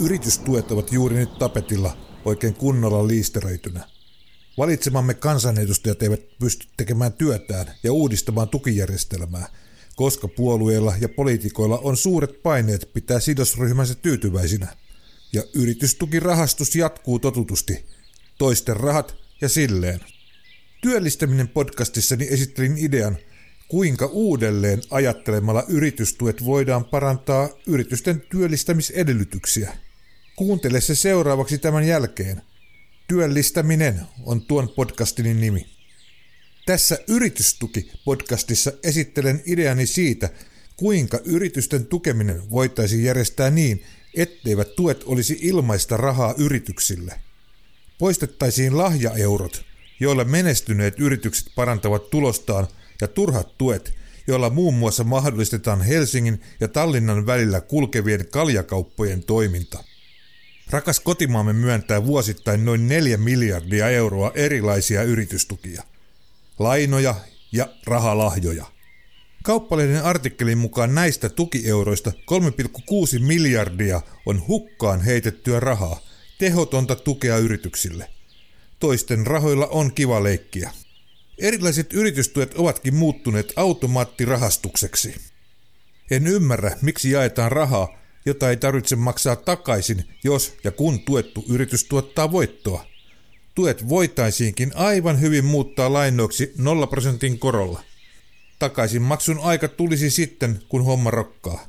Yritystuet ovat juuri nyt tapetilla oikein kunnolla liisteröitynä. Valitsemamme kansanedustajat eivät pysty tekemään työtään ja uudistamaan tukijärjestelmää, koska puolueilla ja poliitikoilla on suuret paineet pitää sidosryhmänsä tyytyväisinä. Ja yritystukirahastus jatkuu totutusti. Toisten rahat ja silleen. Työllistäminen podcastissani esittelin idean, kuinka uudelleen ajattelemalla yritystuet voidaan parantaa yritysten työllistämisedellytyksiä. Kuuntele se seuraavaksi tämän jälkeen. Työllistäminen on tuon podcastin nimi. Tässä Yritystuki-podcastissa esittelen ideani siitä, kuinka yritysten tukeminen voitaisiin järjestää niin, etteivät tuet olisi ilmaista rahaa yrityksille. Poistettaisiin lahjaeurot, joilla menestyneet yritykset parantavat tulostaan, ja turhat tuet, joilla muun muassa mahdollistetaan Helsingin ja Tallinnan välillä kulkevien kaljakauppojen toiminta. Rakas kotimaamme myöntää vuosittain noin 4 miljardia euroa erilaisia yritystukia. Lainoja ja rahalahjoja. Kauppalehden artikkelin mukaan näistä tukieuroista 3,6 miljardia on hukkaan heitettyä rahaa, tehotonta tukea yrityksille. Toisten rahoilla on kiva leikkiä. Erilaiset yritystuet ovatkin muuttuneet automaattirahastukseksi. En ymmärrä, miksi jaetaan rahaa, jota ei tarvitse maksaa takaisin, jos ja kun tuettu yritys tuottaa voittoa. Tuet voitaisiinkin aivan hyvin muuttaa lainoiksi 0 prosentin korolla. Takaisin maksun aika tulisi sitten, kun homma rokkaa.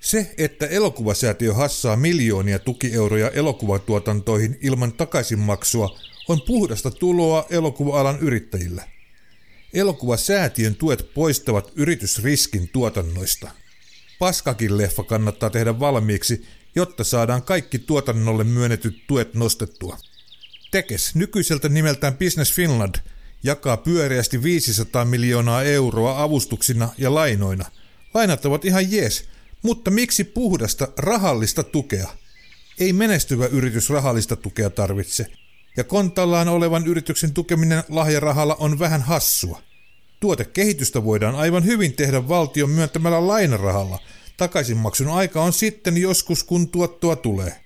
Se, että elokuvasäätiö hassaa miljoonia tukieuroja elokuvatuotantoihin ilman takaisinmaksua, on puhdasta tuloa elokuva-alan yrittäjille. Elokuvasäätiön tuet poistavat yritysriskin tuotannoista. Paskakin leffa kannattaa tehdä valmiiksi, jotta saadaan kaikki tuotannolle myönnetyt tuet nostettua. Tekes, nykyiseltä nimeltään Business Finland, jakaa pyöreästi 500 miljoonaa euroa avustuksina ja lainoina. Lainat ovat ihan jees, mutta miksi puhdasta rahallista tukea? Ei menestyvä yritys rahallista tukea tarvitse – ja kontallaan olevan yrityksen tukeminen lahjarahalla on vähän hassua. Tuotekehitystä voidaan aivan hyvin tehdä valtion myöntämällä lainarahalla. Takaisinmaksun aika on sitten joskus, kun tuottoa tulee.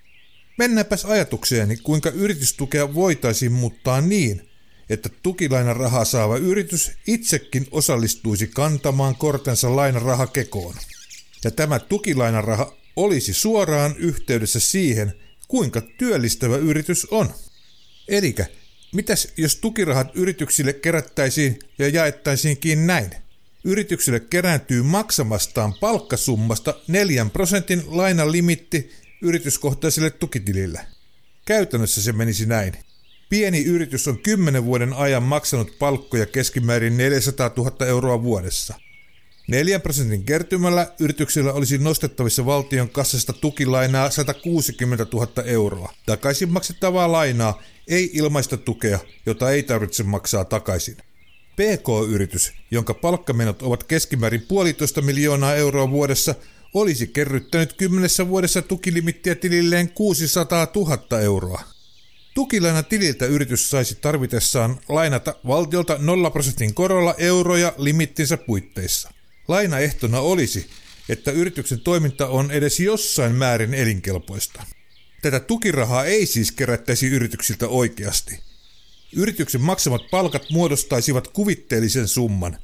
Mennäpäs ajatukseeni, kuinka yritystukea voitaisiin muuttaa niin, että tukilainarahaa saava yritys itsekin osallistuisi kantamaan kortensa lainarahakekoon. Ja tämä tukilainaraha olisi suoraan yhteydessä siihen, kuinka työllistävä yritys on. Elikä, mitäs jos tukirahat yrityksille kerättäisiin ja jaettaisiinkin näin? Yrityksille kerääntyy maksamastaan palkkasummasta 4 prosentin lainalimitti yrityskohtaiselle tukitilille. Käytännössä se menisi näin. Pieni yritys on 10 vuoden ajan maksanut palkkoja keskimäärin 400 000 euroa vuodessa. 4 prosentin kertymällä yrityksellä olisi nostettavissa valtion kassasta tukilainaa 160 000 euroa. Takaisin maksettavaa lainaa ei ilmaista tukea, jota ei tarvitse maksaa takaisin. PK-yritys, jonka palkkamenot ovat keskimäärin puolitoista miljoonaa euroa vuodessa, olisi kerryttänyt kymmenessä vuodessa tukilimittiä tililleen 600 000 euroa. Tukilaina tililtä yritys saisi tarvitessaan lainata valtiolta 0 prosentin korolla euroja limittinsä puitteissa. Lainaehtona olisi, että yrityksen toiminta on edes jossain määrin elinkelpoista. Tätä tukirahaa ei siis kerättäisi yrityksiltä oikeasti. Yrityksen maksamat palkat muodostaisivat kuvitteellisen summan.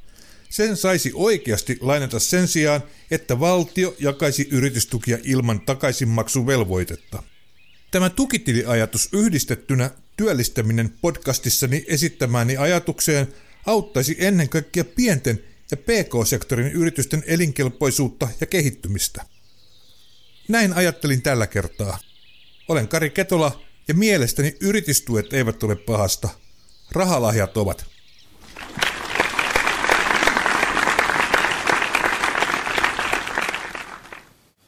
Sen saisi oikeasti lainata sen sijaan, että valtio jakaisi yritystukia ilman takaisinmaksuvelvoitetta. Tämä tukitiliajatus yhdistettynä työllistäminen podcastissani esittämääni ajatukseen auttaisi ennen kaikkea pienten ja PK-sektorin yritysten elinkelpoisuutta ja kehittymistä. Näin ajattelin tällä kertaa. Olen Kari Ketola ja mielestäni yritystuet eivät ole pahasta. Rahalahjat ovat.